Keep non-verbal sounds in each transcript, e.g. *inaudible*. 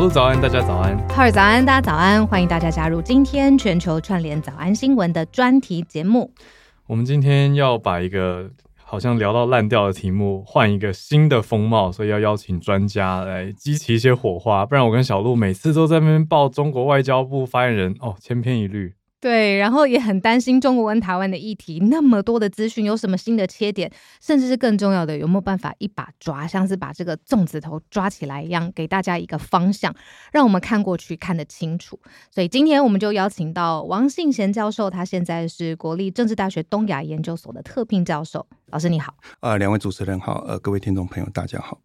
鹿早安，大家早安。浩尔早安，大家早安。欢迎大家加入今天全球串联早安新闻的专题节目。我们今天要把一个好像聊到烂掉的题目换一个新的风貌，所以要邀请专家来激起一些火花。不然我跟小鹿每次都在那边报中国外交部发言人哦，千篇一律。对，然后也很担心中国跟台湾的议题，那么多的资讯，有什么新的切点，甚至是更重要的，有没有办法一把抓，像是把这个粽子头抓起来一样，给大家一个方向，让我们看过去看得清楚。所以今天我们就邀请到王信贤教授，他现在是国立政治大学东亚研究所的特聘教授。老师你好，啊、呃，两位主持人好，呃，各位听众朋友大家好。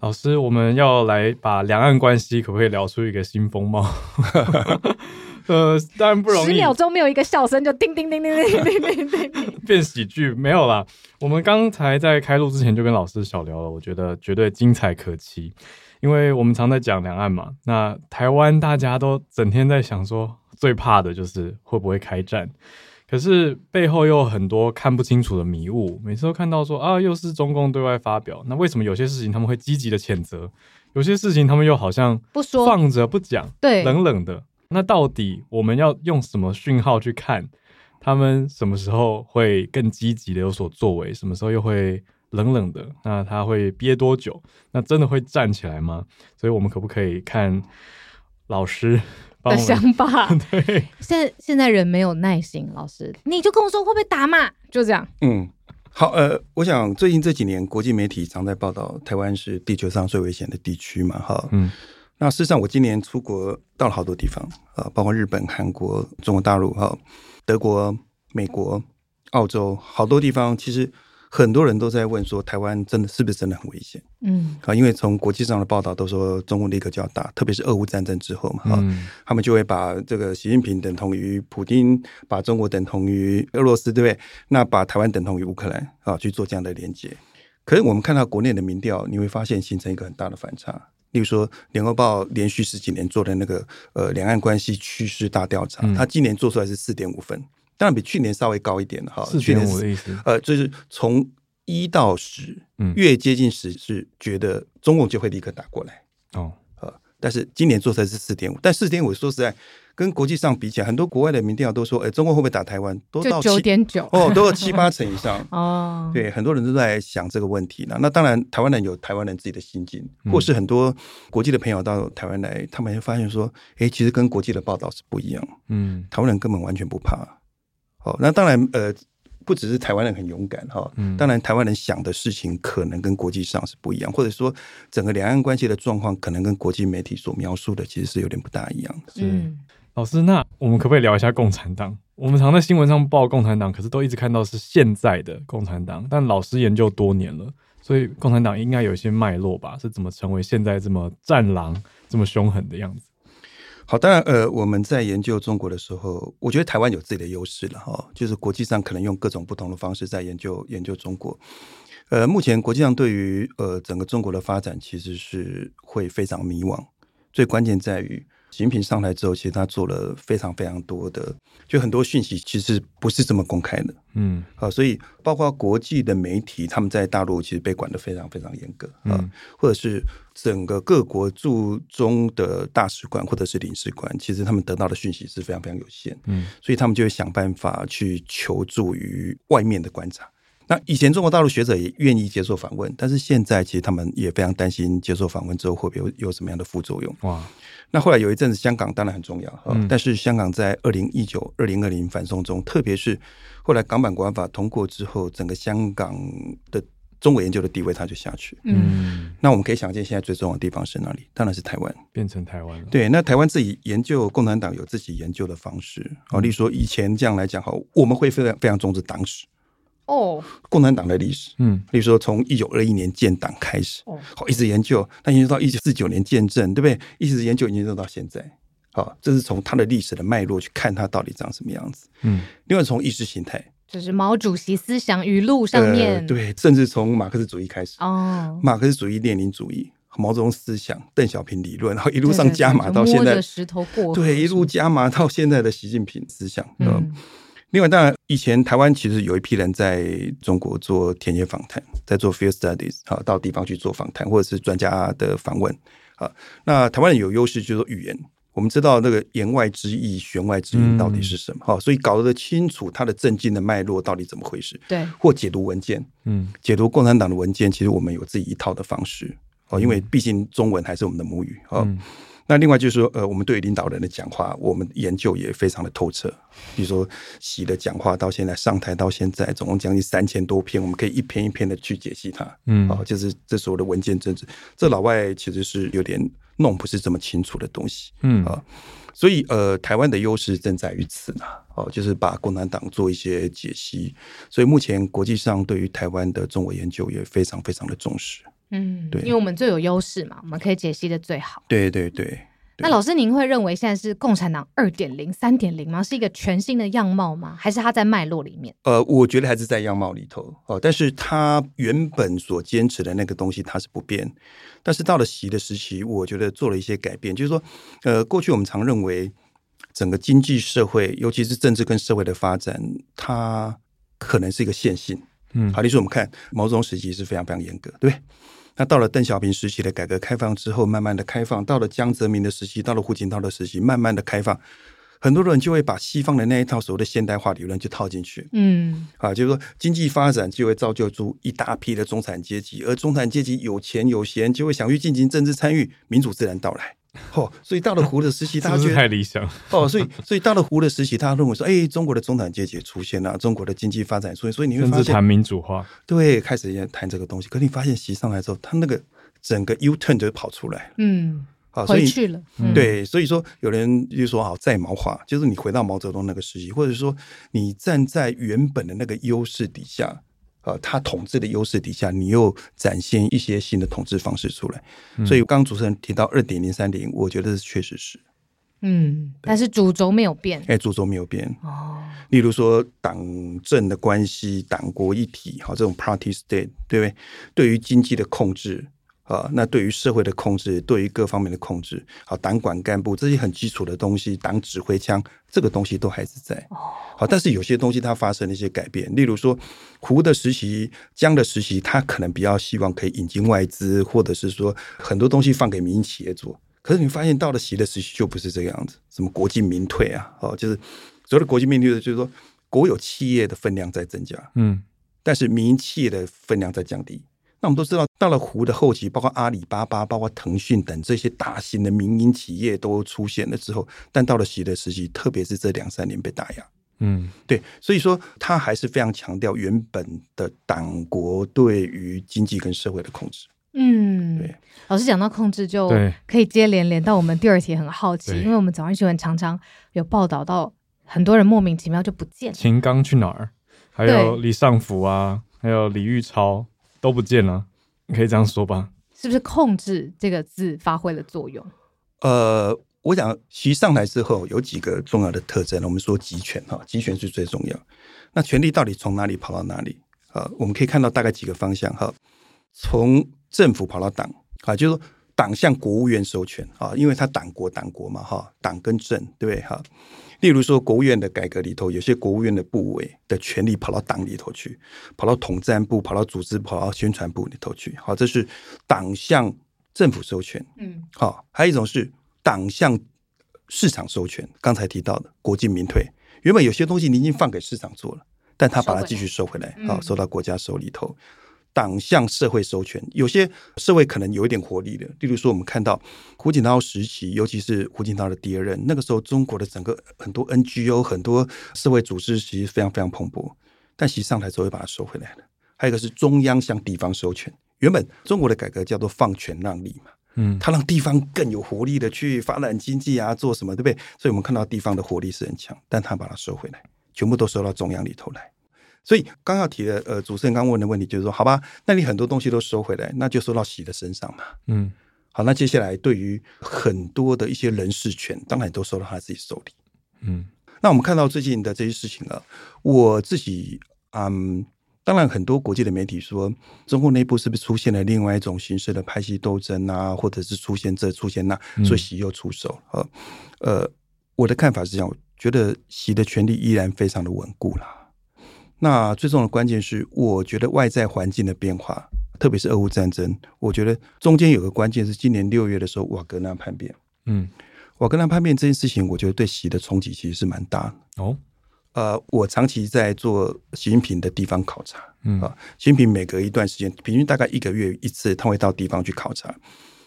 老师，我们要来把两岸关系可不可以聊出一个新风貌？*laughs* 呃，当然不容易。十秒钟没有一个笑声，就叮叮叮叮叮叮叮叮叮，*laughs* 变喜剧没有啦。我们刚才在开录之前就跟老师小聊了，我觉得绝对精彩可期，因为我们常在讲两岸嘛。那台湾大家都整天在想说，最怕的就是会不会开战，可是背后又有很多看不清楚的迷雾。每次都看到说啊，又是中共对外发表，那为什么有些事情他们会积极的谴责，有些事情他们又好像不说放着不讲，对，冷冷的。那到底我们要用什么讯号去看他们什么时候会更积极的有所作为，什么时候又会冷冷的？那他会憋多久？那真的会站起来吗？所以我们可不可以看老师的想法？*laughs* 对，现在现在人没有耐心，老师你就跟我说会不会打嘛？就这样。嗯，好，呃，我想最近这几年国际媒体常在报道台湾是地球上最危险的地区嘛，哈，嗯。那事实上，我今年出国到了好多地方啊，包括日本、韩国、中国大陆、哈、德国、美国、澳洲，好多地方。其实很多人都在问说，台湾真的是不是真的很危险？嗯，啊，因为从国际上的报道都说，中共立刻就要打，特别是俄乌战争之后嘛，哈、嗯，他们就会把这个习近平等同于普京，把中国等同于俄罗斯，对不对？那把台湾等同于乌克兰啊，去做这样的连接。可是我们看到国内的民调，你会发现形成一个很大的反差。例如说，《联合报》连续十几年做的那个呃两岸关系趋势大调查，它今年做出来是四点五分，当然比去年稍微高一点哈。四点五的意思，呃，就是从一到十，越接近十是觉得中共就会立刻打过来哦，呃，但是今年做出来是四点五，但四点五说实在。跟国际上比起来，很多国外的民调都说，哎，中国会不会打台湾？都到九点九哦，都有七八成以上 *laughs* 哦。对，很多人都在想这个问题呢。那当然，台湾人有台湾人自己的心境，或是很多国际的朋友到台湾来，他们会发现说，哎，其实跟国际的报道是不一样。嗯，台湾人根本完全不怕。哦，那当然，呃。不只是台湾人很勇敢哈，当然台湾人想的事情可能跟国际上是不一样，或者说整个两岸关系的状况可能跟国际媒体所描述的其实是有点不大一样的。嗯，老师，那我们可不可以聊一下共产党？我们常在新闻上报共产党，可是都一直看到是现在的共产党，但老师研究多年了，所以共产党应该有一些脉络吧？是怎么成为现在这么战狼、这么凶狠的样子？好，当然，呃，我们在研究中国的时候，我觉得台湾有自己的优势了哈，就是国际上可能用各种不同的方式在研究研究中国。呃，目前国际上对于呃整个中国的发展，其实是会非常迷惘，最关键在于。习近平上台之后，其实他做了非常非常多的，就很多讯息其实不是这么公开的，嗯，啊，所以包括国际的媒体，他们在大陆其实被管得非常非常严格，啊，嗯，或者是整个各国驻中的大使馆或者是领事馆，其实他们得到的讯息是非常非常有限，嗯，所以他们就会想办法去求助于外面的观察。那以前中国大陆学者也愿意接受访问，但是现在其实他们也非常担心接受访问之后会不会有有什么样的副作用。哇！那后来有一阵子香港当然很重要，嗯，但是香港在二零一九、二零二零反送中，特别是后来港版国安法通过之后，整个香港的中国研究的地位它就下去。嗯，那我们可以想见，现在最重要的地方是哪里？当然是台湾，变成台湾了。对，那台湾自己研究共产党有自己研究的方式。好，例如说以前这样来讲，好，我们会非常非常重视党史。哦，共产党的历史，嗯，比如说从一九二一年建党开始，哦，好，一直研究，那研究到一九四九年建政，对不对？一直研究研究到现在，好，这是从它的历史的脉络去看它到底长什么样子，嗯。另外从意识形态，就是毛主席思想语录上面，呃，对，甚至从马克思主义开始，哦，马克思主义、列宁主义、毛泽东思想、邓小平理论，然后一路上加码到现在，石头过，对，一路加码到现在的习近平思想，嗯。嗯另外，当然，以前台湾其实有一批人在中国做田野访谈，在做 field studies，好，到地方去做访谈，或者是专家的访问，啊。那台湾人有优势就是说语言，我们知道那个言外之意、弦外之音到底是什么，哈、嗯，所以搞得清楚它的政经的脉络到底怎么回事。对，或解读文件，嗯，解读共产党的文件，其实我们有自己一套的方式，哦，因为毕竟中文还是我们的母语，哦。嗯那另外就是说，呃，我们对于领导人的讲话，我们研究也非常的透彻。比如说，习的讲话到现在上台到现在，总共将近三千多篇，我们可以一篇一篇的去解析它。嗯，啊，就是这所谓的文件政治，这老外其实是有点弄不是这么清楚的东西。嗯啊，所以呃，台湾的优势正在于此呢。哦，就是把共产党做一些解析。所以目前国际上对于台湾的中文研究也非常非常的重视。嗯，对，因为我们最有优势嘛，我们可以解析的最好。对对对。那老师，您会认为现在是共产党二点零、三点零吗？是一个全新的样貌吗？还是它在脉络里面？呃，我觉得还是在样貌里头哦。但是它原本所坚持的那个东西，它是不变。但是到了习的时期，我觉得做了一些改变，就是说，呃，过去我们常认为整个经济社会，尤其是政治跟社会的发展，它可能是一个线性。嗯，好，例如我们看毛泽东时期是非常非常严格，对。那到了邓小平时期的改革开放之后，慢慢的开放；到了江泽民的时期，到了胡锦涛的时期，慢慢的开放。很多人就会把西方的那一套所谓的现代化理论就套进去，嗯，啊，就是说经济发展就会造就出一大批的中产阶级，而中产阶级有钱有闲，就会想去进行政治参与，民主自然到来。*laughs* 哦，所以到了胡的时期，大家觉得太理想。哦，所以所以到了胡的时期，他认为说，哎，中国的中产阶级出现了，中国的经济发展出现，所以你会发现谈民主化，对，开始也谈这个东西。可你发现习上来之后，他那个整个 U turn 就跑出来，嗯，好，回去了。嗯、对，所以说有人就说，好，再毛化，就是你回到毛泽东那个时期，或者说你站在原本的那个优势底下。呃，他统治的优势底下，你又展现一些新的统治方式出来，嗯、所以刚刚主持人提到二点零、三点零，我觉得确实是，嗯，但是主轴没有变，哎，主轴没有变哦。例如说党政的关系，党国一体，好，这种 party state，对不对？对于经济的控制。啊，那对于社会的控制，对于各方面的控制，好，党管干部这些很基础的东西，党指挥枪这个东西都还是在。好，但是有些东西它发生了一些改变，例如说胡的实习、江的实习，他可能比较希望可以引进外资，或者是说很多东西放给民营企业做。可是你发现到了习的时期就不是这个样子，什么国进民退啊，哦，就是所谓的国进民退，就是说国有企业的分量在增加，嗯，但是民营企业的分量在降低。那我们都知道，到了胡的后期，包括阿里巴巴、包括腾讯等这些大型的民营企业都出现了之后，但到了习的时期，特别是这两三年被打压，嗯，对，所以说他还是非常强调原本的党国对于经济跟社会的控制。嗯，对。老师讲到控制，就可以接连连到我们第二题，很好奇，因为我们早上新闻常常有报道到很多人莫名其妙就不见，秦刚去哪儿？还有李尚福啊，对还有李玉超。都不见了，你可以这样说吧？是不是“控制”这个字发挥了作用？呃，我想习上台之后有几个重要的特征。我们说集权哈，集权是最重要。那权力到底从哪里跑到哪里？啊，我们可以看到大概几个方向哈。从政府跑到党啊，就是说党向国务院授权啊，因为他党国党国嘛哈，党跟政对不对哈？例如说，国务院的改革里头，有些国务院的部委的权力跑到党里头去，跑到统战部、跑到组织、跑到宣传部里头去。好，这是党向政府授权。嗯，好，还有一种是党向市场授权。刚才提到的国进民退，原本有些东西你已经放给市场做了，但他把它继续收回来，好，收到国家手里头。党向社会收权，有些社会可能有一点活力的，例如说，我们看到胡锦涛时期，尤其是胡锦涛的第二任，那个时候中国的整个很多 NGO、很多社会组织其实非常非常蓬勃，但其实上台之后又把它收回来了。还有一个是中央向地方收权，原本中国的改革叫做放权让利嘛，嗯，它让地方更有活力的去发展经济啊，做什么，对不对？所以我们看到地方的活力是很强，但他把它收回来，全部都收到中央里头来。所以刚要提的，呃，主持人刚问的问题就是说，好吧，那你很多东西都收回来，那就收到习的身上嘛。嗯，好，那接下来对于很多的一些人事权，当然都收到他自己手里。嗯，那我们看到最近的这些事情啊，我自己，嗯，当然很多国际的媒体说，中共内部是不是出现了另外一种形式的派系斗争啊，或者是出现这出现那，所以习又出手。呃，呃，我的看法是这样，我觉得习的权力依然非常的稳固了。那最重要的关键是，我觉得外在环境的变化特别是俄乌战争，我觉得中间有个关键是今年六月的时候瓦格纳叛变。嗯，瓦格纳叛变这件事情，我觉得对习的冲击其实是蛮大的。哦，呃，我长期在做习近平的地方考察。嗯啊，习近平每隔一段时间，平均大概一个月一次，他会到地方去考察。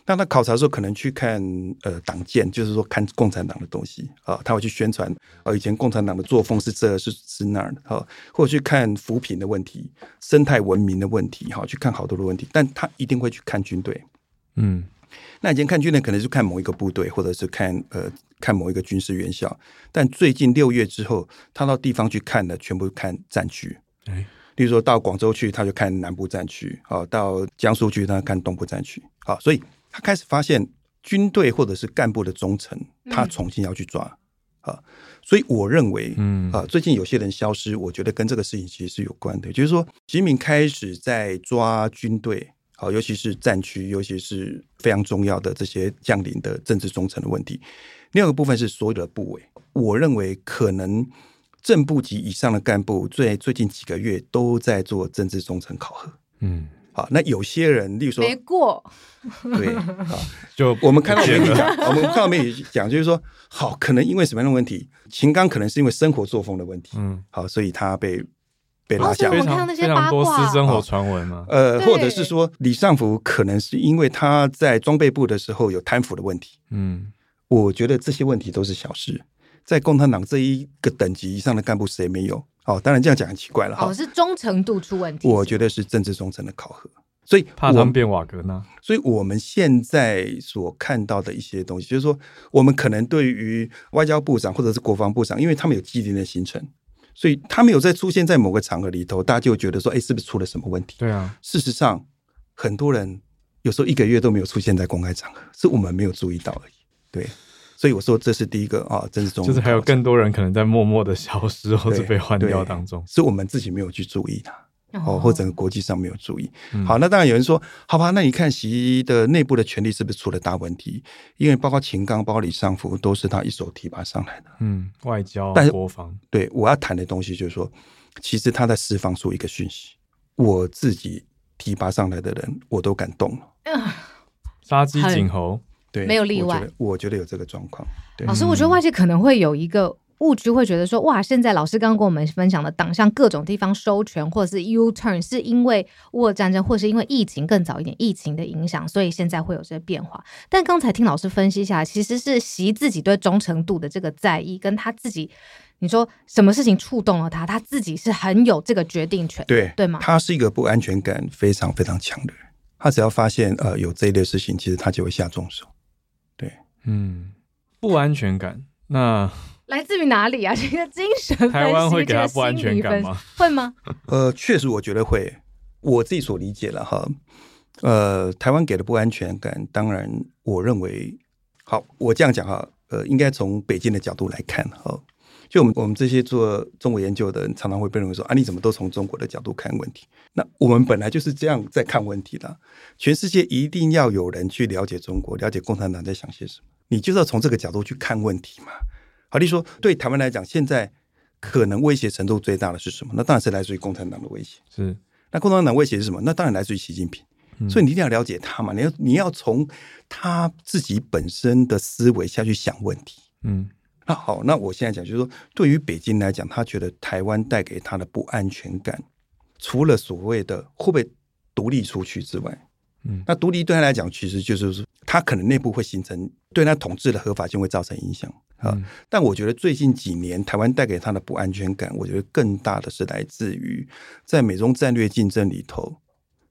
那他考察的时候，可能去看呃党建，就是说看共产党的东西啊，他会去宣传啊，以前共产党的作风是这是是那儿的啊，或者去看扶贫的问题、生态文明的问题，哈，去看好多的问题，但他一定会去看军队，嗯，那以前看军队可能是看某一个部队，或者是看呃看某一个军事院校，但最近六月之后，他到地方去看的全部看战区，哎，例如说到广州去，他就看南部战区，啊，到江苏去他看东部战区，好，所以。他开始发现军队或者是干部的忠诚，他重新要去抓啊，所以我认为，嗯啊，最近有些人消失，我觉得跟这个事情其实是有关的。就是说，习近平开始在抓军队，好，尤其是战区，尤其是非常重要的这些将领的政治忠诚的问题。另外一个部分是所有的部委，我认为可能正部级以上的干部，最最近几个月都在做政治忠诚考核，嗯。好，那有些人，例如说，没过，*laughs* 对，啊，*laughs* 就我们看到媒体讲，我们看到媒体讲，就是说，好，可能因为什么样的问题，秦刚可能是因为生活作风的问题，嗯，好，所以他被被拉下，非常非常多私生活传闻嘛，呃，或者是说李尚福可能是因为他在装备部的时候有贪腐的问题，嗯，我觉得这些问题都是小事，在共产党这一个等级以上的干部谁没有？哦，当然这样讲很奇怪了哈。哦，是忠诚度出问题。我觉得是政治忠诚的考核，所以怕他们变瓦格纳。所以我们现在所看到的一些东西，就是说，我们可能对于外交部长或者是国防部长，因为他们有既定的行程，所以他们有在出现在某个场合里头，大家就觉得说，哎，是不是出了什么问题？对啊。事实上，很多人有时候一个月都没有出现在公开场合，是我们没有注意到而已。对。所以我说这是第一个啊，政治忠诚，就是还有更多人可能在默默的消失或者被换掉当中，是我们自己没有去注意的哦，或者国际上没有注意。好，那当然有人说，好吧，那你看习的内部的权力是不是出了大问题？因为包括秦刚、包括李尚福都是他一手提拔上来的。嗯，外交、但是国防，对我要谈的东西就是说，其实他在释放出一个讯息：我自己提拔上来的人，我都敢动了，杀鸡儆猴。对，没有例外我。我觉得有这个状况。对，老师，我觉得外界可能会有一个误区，会觉得说，哇，现在老师刚刚跟我们分享的党向各种地方收权，或者是 U turn，是因为乌俄战争，或是因为疫情更早一点疫情的影响，所以现在会有这些变化。但刚才听老师分析下来，其实是习自己对忠诚度的这个在意，跟他自己，你说什么事情触动了他，他自己是很有这个决定权，对对吗？他是一个不安全感非常非常强的人，他只要发现呃有这一类事情，其实他就会下重手。嗯，不安全感，那 *laughs* 来自于哪里啊？*laughs* 这个精神分析，台湾会给他不安全感吗？会吗？*laughs* 呃，确实，我觉得会。我自己所理解了哈，呃，台湾给的不安全感，当然，我认为，好，我这样讲哈，呃，应该从北京的角度来看哈。就我们我们这些做中国研究的人，常常会被认为说啊，你怎么都从中国的角度看问题？那我们本来就是这样在看问题的。全世界一定要有人去了解中国，了解共产党在想些什么，你就是要从这个角度去看问题嘛。好，例如说，对台湾来讲，现在可能威胁程度最大的是什么？那当然是来自于共产党的威胁。是，那共产党威胁是什么？那当然来自于习近平。嗯、所以你一定要了解他嘛，你要你要从他自己本身的思维下去想问题。嗯。那好，那我现在讲就是说，对于北京来讲，他觉得台湾带给他的不安全感，除了所谓的会不会独立出去之外，嗯，那独立对他来讲，其实就是说，他可能内部会形成对他统治的合法性会造成影响啊。嗯、但我觉得最近几年台湾带给他的不安全感，我觉得更大的是来自于在美中战略竞争里头，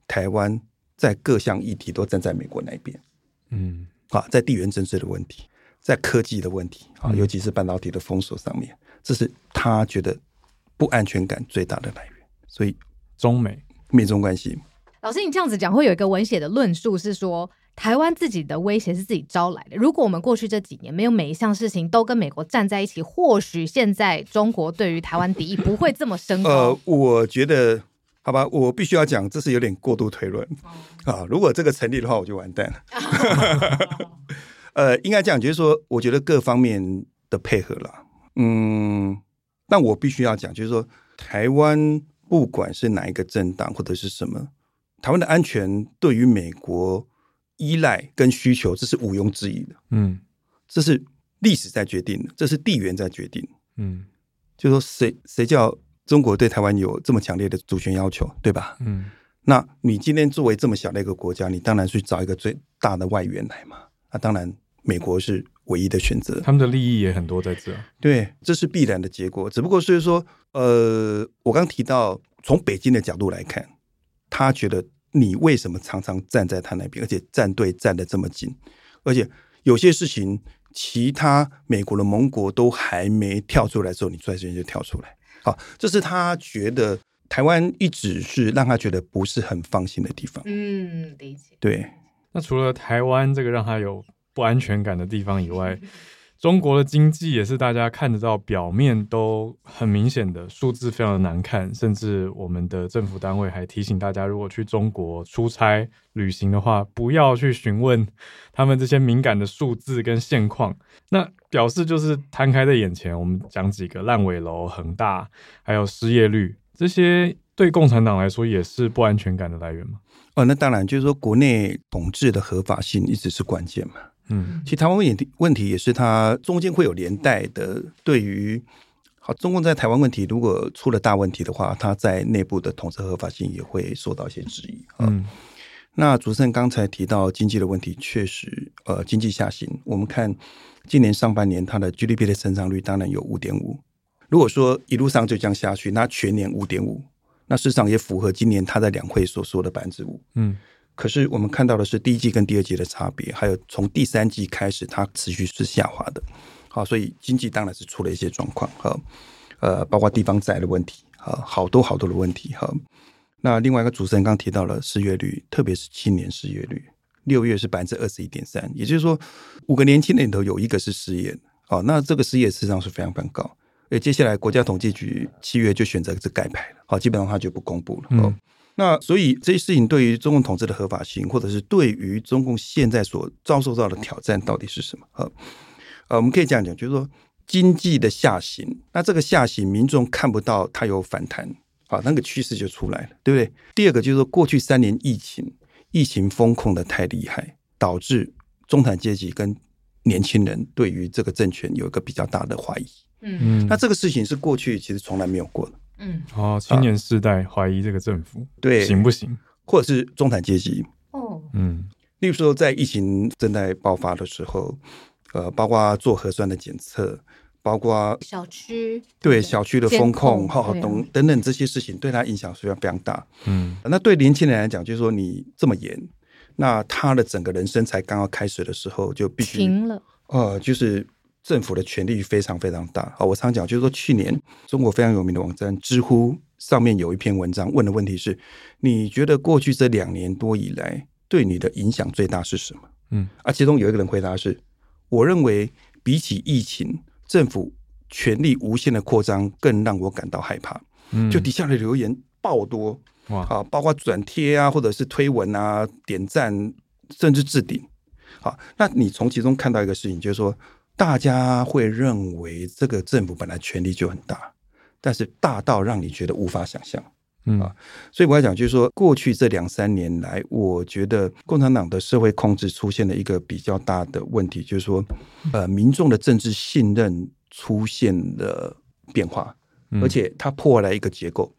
台湾在各项议题都站在美国那边，嗯，啊，在地缘政治的问题。在科技的问题啊，尤其是半导体的封锁上面，这是他觉得不安全感最大的来源。所以，中美美中关系，老师，你这样子讲，会有一个文写的论述是说，台湾自己的威胁是自己招来的。如果我们过去这几年没有每一项事情都跟美国站在一起，或许现在中国对于台湾敌意不会这么深。呃，我觉得，好吧，我必须要讲，这是有点过度推论啊。如果这个成立的话，我就完蛋了。*laughs* 呃，应该这样，就是说，我觉得各方面的配合了，嗯，但我必须要讲，就是说，台湾不管是哪一个政党或者是什么，台湾的安全对于美国依赖跟需求，这是毋庸置疑的。嗯，这是历史在决定的，这是地缘在决定。嗯，就说谁谁叫中国对台湾有这么强烈的主权要求，对吧？嗯，那你今天作为这么小的一个国家，你当然去找一个最大的外援来嘛。那当然，美国是唯一的选择。他们的利益也很多在这。对，这是必然的结果。只不过是说，呃，我刚提到，从北京的角度来看，他觉得。你为什么常常站在他那边，而且站队站的这么近？而且有些事情，其他美国的盟国都还没跳出来的时候，你率先就跳出来。好，这是他觉得台湾一直是让他觉得不是很放心的地方。嗯，理解。对。那除了台湾这个让他有不安全感的地方以外，*laughs* 中国的经济也是大家看得到，表面都很明显的数字非常的难看，甚至我们的政府单位还提醒大家，如果去中国出差旅行的话，不要去询问他们这些敏感的数字跟现况。那表示就是摊开在眼前，我们讲几个烂尾楼、恒大，还有失业率，这些对共产党来说也是不安全感的来源吗？哦，那当然，就是说国内统治的合法性一直是关键嘛。嗯，其实台湾问题问题也是它中间会有连带的。对于好，中共在台湾问题如果出了大问题的话，它在内部的统治合法性也会受到一些质疑。嗯，那主持人刚才提到经济的问题，确实，呃，经济下行。我们看今年上半年它的 GDP 的增长率当然有五点五。如果说一路上就这样下去，那全年五点五，那事实上也符合今年他在两会所说的百分之五。嗯。可是我们看到的是第一季跟第二季的差别，还有从第三季开始它持续是下滑的，好，所以经济当然是出了一些状况，哈，呃，包括地方债的问题，哈，好多好多的问题，哈。那另外一个主持人刚提到了失业率，特别是青年失业率，六月是百分之二十一点三，也就是说五个年轻人里头有一个是失业，好，那这个失业实际上是非常非常高，而接下来国家统计局七月就选择是改牌了，好，基本上他就不公布了，嗯。那所以这些事情对于中共统治的合法性，或者是对于中共现在所遭受到的挑战，到底是什么？呃，呃，我们可以这样讲，就是说经济的下行，那这个下行民众看不到它有反弹，啊，那个趋势就出来了，对不对？第二个就是说，过去三年疫情，疫情封控的太厉害，导致中产阶级跟年轻人对于这个政权有一个比较大的怀疑。嗯，那这个事情是过去其实从来没有过的。嗯，哦，青年世代怀疑这个政府、啊、对。行不行，或者是中产阶级。哦，嗯，例如说在疫情正在爆发的时候，呃，包括做核酸的检测，包括小区。对小区的风控，哈等等等这些事情，对他影响非常非常大。嗯，那对年轻人来讲，就是说你这么严，那他的整个人生才刚刚开始的时候，就必须停了，呃，就是。政府的权力非常非常大。好，我常讲，就是说，去年中国非常有名的网站知乎上面有一篇文章，问的问题是：你觉得过去这两年多以来对你的影响最大是什么？嗯，啊，其中有一个人回答是：我认为比起疫情，政府权力无限的扩张更让我感到害怕。嗯，就底下的留言爆多哇，啊，包括转贴啊，或者是推文啊、点赞，甚至置顶。好，那你从其中看到一个事情，就是说。大家会认为这个政府本来权力就很大，但是大到让你觉得无法想象，嗯啊，所以我要讲，就是说，过去这两三年来，我觉得共产党的社会控制出现了一个比较大的问题，就是说，呃，民众的政治信任出现了变化，而且它破坏了一个结构。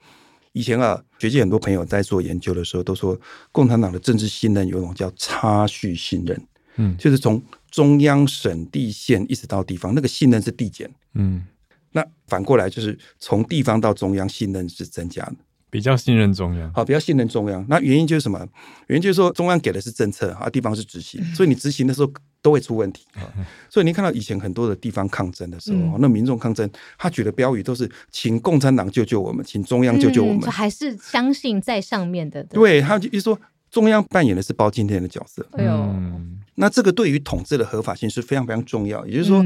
以前啊，学界很多朋友在做研究的时候都说，共产党的政治信任有一种叫差序信任，嗯，就是从。中央、省、地、县一直到地方，那个信任是递减。嗯，那反过来就是从地方到中央，信任是增加的，比较信任中央。好，比较信任中央。那原因就是什么？原因就是说中央给的是政策，啊，地方是执行，所以你执行的时候都会出问题。*laughs* 所以你看到以前很多的地方抗争的时候，嗯、那民众抗争，他举的标语都是“请共产党救救我们，请中央救救我们”，嗯、还是相信在上面的。对，他就说中央扮演的是包青天的角色。哎呦。嗯那这个对于统治的合法性是非常非常重要，也就是说，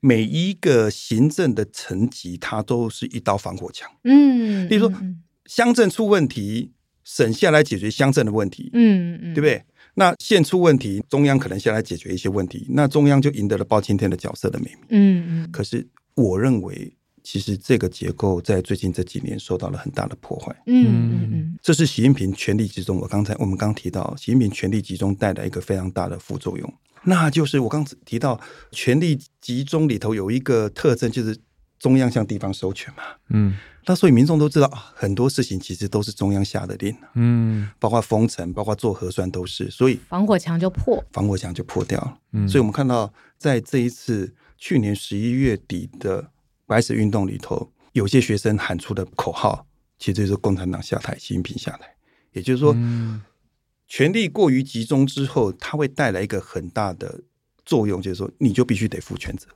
每一个行政的层级，它都是一道防火墙。嗯，例如说，乡镇出问题，省下来解决乡镇的问题。嗯嗯，对不对？那县出问题，中央可能下来解决一些问题，那中央就赢得了包青天的角色的美名。嗯嗯。可是，我认为，其实这个结构在最近这几年受到了很大的破坏。嗯嗯嗯，这是习近平权力集中。我刚才我们刚提到，习近平权力集中带来一个非常大的副作用，那就是我刚提到权力集中里头有一个特征，就是中央向地方收权嘛。嗯。那所以民众都知道，很多事情其实都是中央下的令，嗯，包括封城，包括做核酸都是，所以防火墙就破，防火墙就破掉了。嗯，所以我们看到在这一次去年十一月底的白纸运动里头，有些学生喊出的口号，其实就是共产党下台，习近平下台。也就是说，嗯，权力过于集中之后，它会带来一个很大的作用，就是说你就必须得负全责。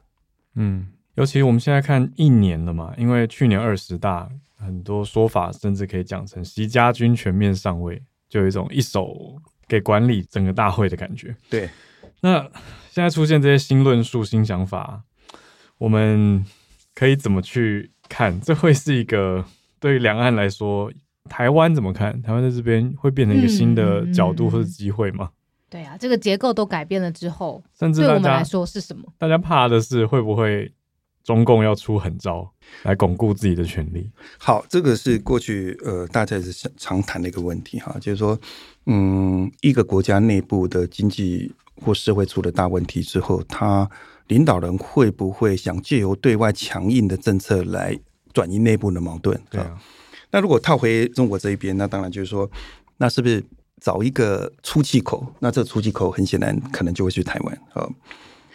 嗯。尤其我们现在看一年了嘛，因为去年二十大很多说法，甚至可以讲成习家军全面上位，就有一种一手给管理整个大会的感觉。对，那现在出现这些新论述、新想法，我们可以怎么去看？这会是一个对于两岸来说，台湾怎么看？台湾在这边会变成一个新的角度或者机会吗？嗯嗯嗯对啊，这个结构都改变了之后，甚至对我们来说是什么？大家怕的是会不会？中共要出狠招来巩固自己的权利。好，这个是过去呃大家是常谈的一个问题哈，就是说，嗯，一个国家内部的经济或社会出了大问题之后，他领导人会不会想借由对外强硬的政策来转移内部的矛盾？对啊。那如果套回中国这一边，那当然就是说，那是不是找一个出气口？那这个出气口很显然可能就会去台湾啊。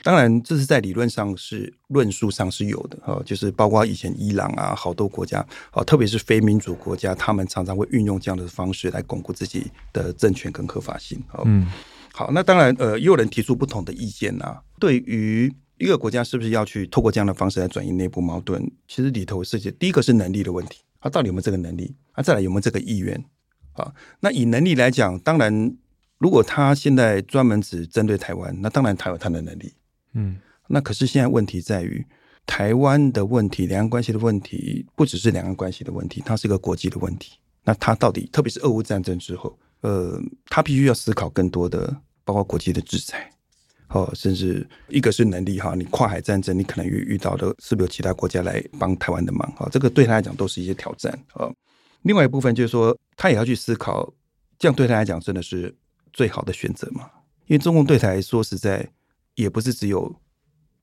当然，这是在理论上是论述上是有的哈，就是包括以前伊朗啊，好多国家啊，特别是非民主国家，他们常常会运用这样的方式来巩固自己的政权跟合法性。嗯，好，那当然，呃，也有人提出不同的意见啊。对于一个国家是不是要去透过这样的方式来转移内部矛盾，其实里头涉及第一个是能力的问题，他到底有没有这个能力？啊，再来有没有这个意愿？啊，那以能力来讲，当然，如果他现在专门只针对台湾，那当然他有他的能力。嗯，那可是现在问题在于台湾的问题，两岸关系的问题，不只是两岸关系的问题，它是一个国际的问题。那它到底，特别是俄乌战争之后，呃，他必须要思考更多的，包括国际的制裁，哦，甚至一个是能力哈，你跨海战争，你可能遇遇到的是不是有其他国家来帮台湾的忙？哈，这个对他来讲都是一些挑战啊。另外一部分就是说，他也要去思考，这样对他来讲真的是最好的选择吗？因为中共对台说实在。也不是只有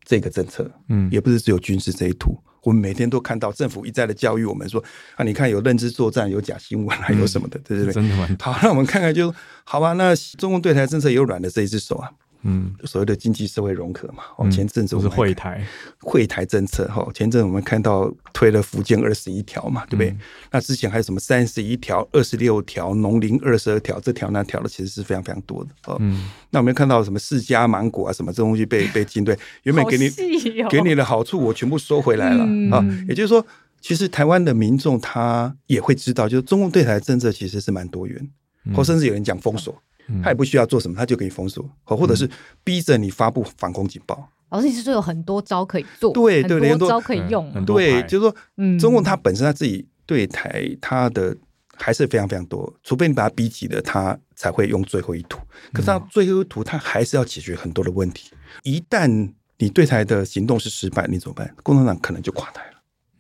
这个政策，嗯，也不是只有军事这一途。我们每天都看到政府一再的教育我们说啊，你看有认知作战，有假新闻，还有什么的，对不对？真的吗？好，那我们看看就，就好吧。那中共对台政策也有软的这一只手啊。嗯，所谓的经济社会融合嘛，哦，前阵子我们是会台会台政策哈，前阵我们看到推了福建二十一条嘛，对不对？嗯、那之前还有什么三十一条、二十六条、农林二十二条，这条那条的其实是非常非常多的哦。嗯，那我们看到什么释迦芒果啊，什么这东西被 *laughs* 被禁对，原本给你、哦、给你的好处，我全部收回来了啊、嗯哦。也就是说，其实台湾的民众他也会知道，就是中共对台政策其实是蛮多元，或甚至有人讲封锁。嗯他也不需要做什么，他就可以封锁，或者是逼着你发布防空警报。老师，你是说有很多招可以做？对对，很多招可以用。对，就是说，中共他本身他自己对台他的还是非常非常多，除非你把他逼急了，他才会用最后一图。可是他最后一图，他还是要解决很多的问题。一旦你对台的行动是失败，你怎么办？共产党可能就垮台了。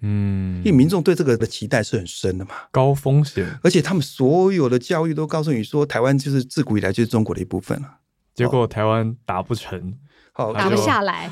嗯，因为民众对这个的期待是很深的嘛，高风险，而且他们所有的教育都告诉你说，台湾就是自古以来就是中国的一部分了。结果台湾打不成，好打不下来。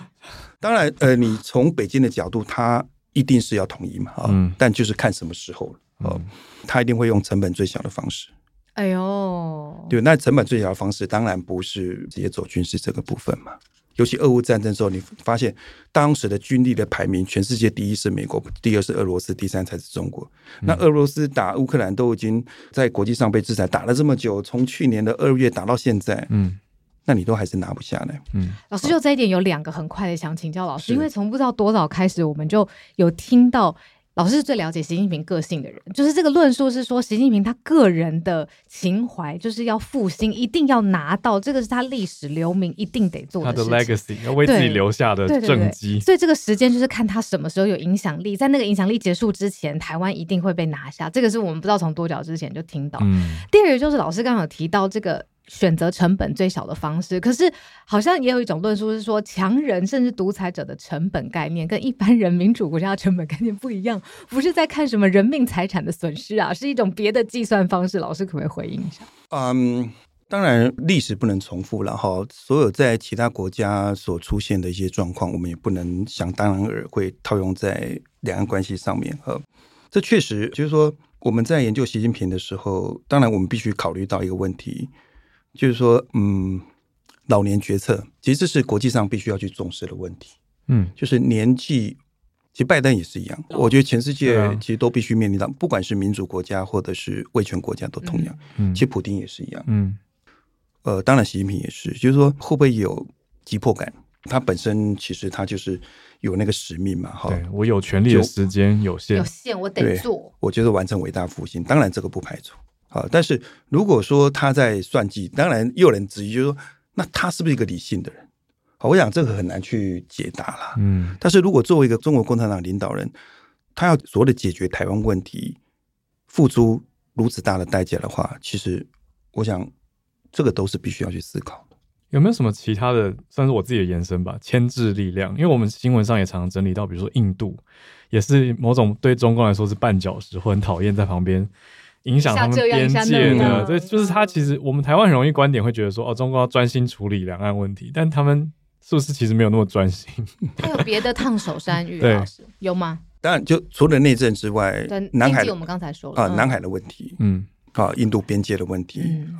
当然，呃，你从北京的角度，他一定是要统一嘛，嗯，但就是看什么时候了。哦，他一定会用成本最小的方式。哎呦，对，那成本最小的方式当然不是直接走军事这个部分嘛。尤其俄乌战争之后，你发现当时的军力的排名，全世界第一是美国，第二是俄罗斯，第三才是中国。那俄罗斯打乌克兰都已经在国际上被制裁，打了这么久，从去年的二月打到现在，嗯，那你都还是拿不下来。嗯，老师就这一点有两个很快的想请教老师，因为从不知道多早开始，我们就有听到。老师是最了解习近平个性的人，就是这个论述是说，习近平他个人的情怀就是要复兴，一定要拿到，这个是他历史留名一定得做的。他的 legacy 要为自己留下的政绩。所以这个时间就是看他什么时候有影响力，在那个影响力结束之前，台湾一定会被拿下。这个是我们不知道从多久之前就听到。嗯、第二个就是老师刚刚有提到这个选择成本最小的方式。可是好像也有一种论述是说，强人甚至独裁者的成本概念跟一般人民主国家的成本概念不一样，不是在看什么人命财产的损失啊，是一种别的计算方式。老师可不可以回应一下？嗯。当然，历史不能重复了哈。所有在其他国家所出现的一些状况，我们也不能想当然尔会套用在两岸关系上面哈。这确实就是说，我们在研究习近平的时候，当然我们必须考虑到一个问题，就是说，嗯，老年决策其实这是国际上必须要去重视的问题。嗯，就是年纪，其实拜登也是一样。我觉得全世界其实都必须面临到，不管是民主国家或者是威权国家都同样。嗯，其实普丁也是一样。嗯。呃，当然，习近平也是，就是说会不会有急迫感？他本身其实他就是有那个使命嘛，哈。对，我有权利的时间有限，有限，我得做。我觉得完成伟大复兴，当然这个不排除。好，但是如果说他在算计，当然又有人质疑，就是说，那他是不是一个理性的人？好，我想这个很难去解答了。嗯，但是如果作为一个中国共产党领导人，他要所谓的解决台湾问题，付出如此大的代价的话，其实我想。这个都是必须要去思考的。有没有什么其他的，算是我自己的延伸吧？牵制力量，因为我们新闻上也常常整理到，比如说印度，也是某种对中共来说是绊脚石，或很讨厌在旁边影响他们边界的。对，就是他其实我们台湾很容易观点会觉得说，哦，中国要专心处理两岸问题，但他们是不是其实没有那么专心？*laughs* 他有别的烫手山芋，对，有吗？当然，就除了内政之外，南海我们刚才说了啊，南海的问题，嗯，啊，印度边界的问题。嗯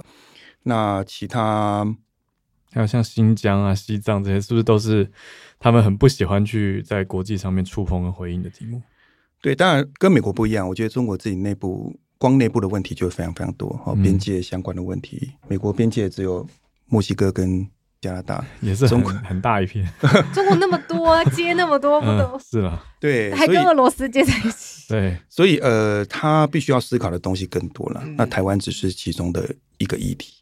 那其他还有像新疆啊、西藏这些，是不是都是他们很不喜欢去在国际上面触碰和回应的题目？对，当然跟美国不一样。我觉得中国自己内部光内部的问题就非常非常多哈，边界相关的问题。嗯、美国边界只有墨西哥跟加拿大，也是中国很大一片。*laughs* 中国那么多接那么多，不都、嗯、*laughs* 是了？对，还跟俄罗斯接在一起。*laughs* 对，所以呃，他必须要思考的东西更多了。嗯、那台湾只是其中的一个议题。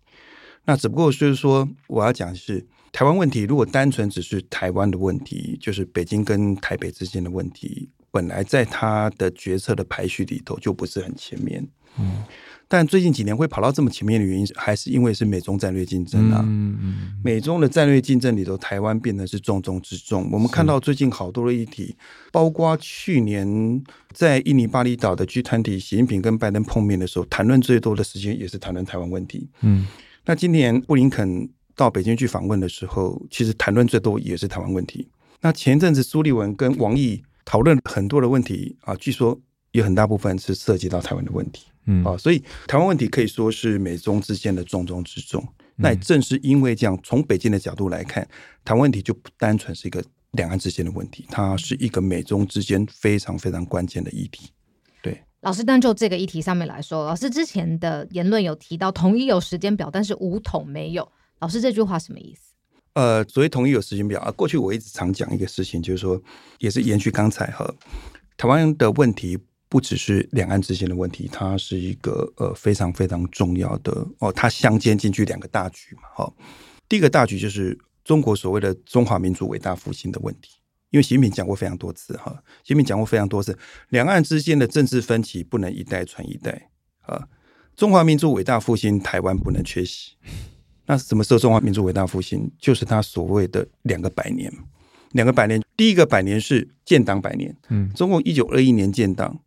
那只不过就是说，我要讲的是台湾问题。如果单纯只是台湾的问题，就是北京跟台北之间的问题，本来在他的决策的排序里头就不是很前面。嗯，但最近几年会跑到这么前面的原因，还是因为是美中战略竞争啊。嗯嗯。美中的战略竞争里头，台湾变得是重中之重。我们看到最近好多的议题，包括去年在印尼巴厘岛的 G20，习近平跟拜登碰面的时候，谈论最多的时间也是谈论台湾问题。嗯。那今年布林肯到北京去访问的时候，其实谈论最多也是台湾问题。那前阵子苏立文跟王毅讨论很多的问题啊，据说有很大部分是涉及到台湾的问题，嗯啊，所以台湾问题可以说是美中之间的重中之重。那也正是因为这样，从北京的角度来看，台湾问题就不单纯是一个两岸之间的问题，它是一个美中之间非常非常关键的议题。对老师，单就这个议题上面来说，老师之前的言论有提到统一有时间表，但是武统没有。老师这句话什么意思？呃，所谓统一有时间表啊，过去我一直常讲一个事情，就是说，也是延续刚才哈，台湾的问题不只是两岸之间的问题，它是一个呃非常非常重要的哦，它相间进去两个大局嘛。哈，第一个大局就是中国所谓的中华民族伟大复兴的问题。因为习近平讲过非常多次哈，习近平讲过非常多次，两岸之间的政治分歧不能一代传一代啊。中华民族伟大复兴，台湾不能缺席。那什么时候中华民族伟大复兴？就是他所谓的两个百年，两个百年。第一个百年是建党百年，嗯，中共一九二一年建党，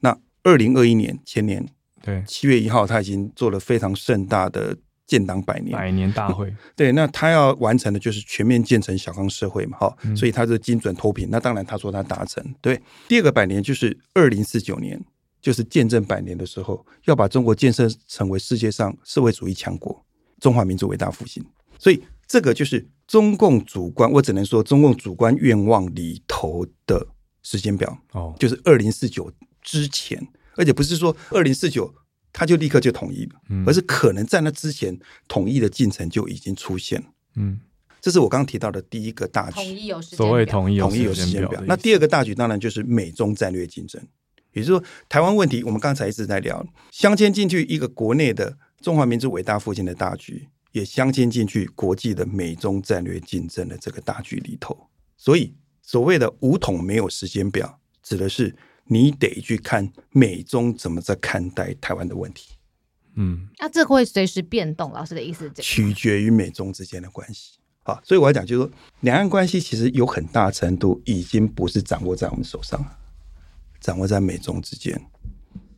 那二零二一年前年，对，七月一号他已经做了非常盛大的。建党百年，百年大会，*laughs* 对，那他要完成的就是全面建成小康社会嘛，哈、嗯，所以他是精准脱贫。那当然，他说他达成。对，第二个百年就是二零四九年，就是见证百年的时候，要把中国建设成为世界上社会主义强国，中华民族伟大复兴。所以这个就是中共主观，我只能说中共主观愿望里头的时间表哦，就是二零四九之前，而且不是说二零四九。他就立刻就统一了，而是可能在那之前统一的进程就已经出现了。嗯，这是我刚刚提到的第一个大局。统一有时，所谓统一统一有时间表。那第二个大局当然就是美中战略竞争，也就是说，台湾问题我们刚才一直在聊，镶嵌进去一个国内的中华民族伟大复兴的大局，也镶嵌进去国际的美中战略竞争的这个大局里头。所以，所谓的五统没有时间表，指的是。你得去看美中怎么在看待台湾的问题，嗯，那、啊、这会随时变动。老师的意思是这样，取决于美中之间的关系。好，所以我要讲，就是说，两岸关系其实有很大程度已经不是掌握在我们手上，掌握在美中之间。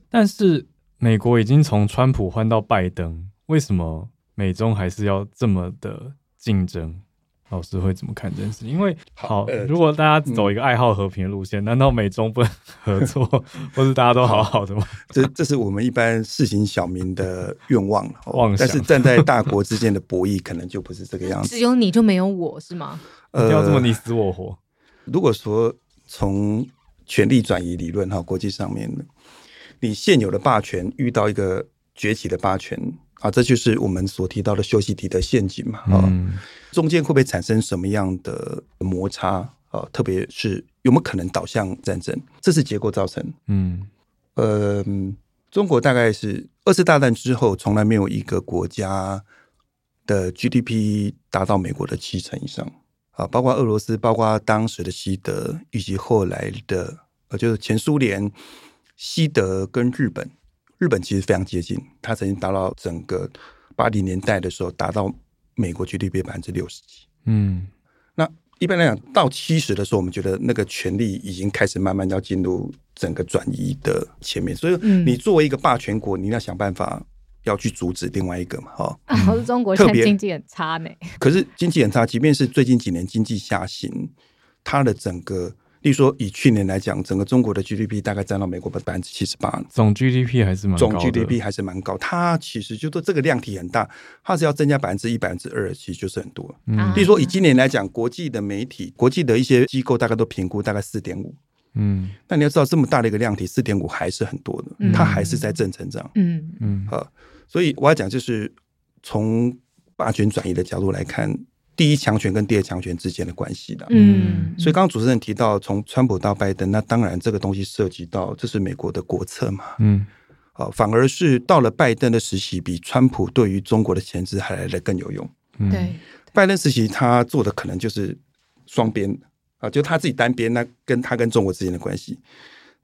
但是美国已经从川普换到拜登，为什么美中还是要这么的竞争？老师会怎么看这件事？因为好，呃、如果大家走一个爱好和平的路线，嗯、难道美中不能合作，*laughs* 或是大家都好好的吗？这这是我们一般市井小民的愿望 *laughs* 了。但是站在大国之间的博弈，可能就不是这个样子。只有你就没有我是吗？呃，要这么你死我活？如果说从权力转移理论哈，国际上面的，你现有的霸权遇到一个崛起的霸权。啊，这就是我们所提到的修昔底德陷阱嘛。啊，嗯、中间会不会产生什么样的摩擦？啊，特别是有没有可能导向战争？这是结构造成。嗯，呃，中国大概是二次大战之后，从来没有一个国家的 GDP 达到美国的七成以上。啊，包括俄罗斯，包括当时的西德，以及后来的呃，就是前苏联、西德跟日本。日本其实非常接近，它曾经达到整个八零年代的时候达到美国 GDP 百分之六十几。嗯，那一般来讲到七十的时候，我们觉得那个权力已经开始慢慢要进入整个转移的前面。所以，你作为一个霸权国，你要想办法要去阻止另外一个嘛？哈、中国现在经济很差呢。可是经济很差，即便是最近几年经济下行，它的整个。例如说，以去年来讲，整个中国的 GDP 大概占到美国的百分之七十八，总 GDP 还是蛮高的。总 GDP 还是蛮高。它其实就说这个量体很大，它是要增加百分之一、百分之二，其实就是很多。嗯，例如说以今年来讲，国际的媒体、国际的一些机构大概都评估大概四点五。嗯，那你要知道，这么大的一个量体，四点五还是很多的，它还是在正成长。嗯嗯，好，所以我要讲就是从霸权转移的角度来看。第一强权跟第二强权之间的关系的，嗯，所以刚刚主持人提到从川普到拜登，那当然这个东西涉及到这是美国的国策嘛，嗯，好，反而是到了拜登的时期，比川普对于中国的钳制还来得更有用，对，拜登时期他做的可能就是双边啊，就他自己单边，那跟他跟中国之间的关系，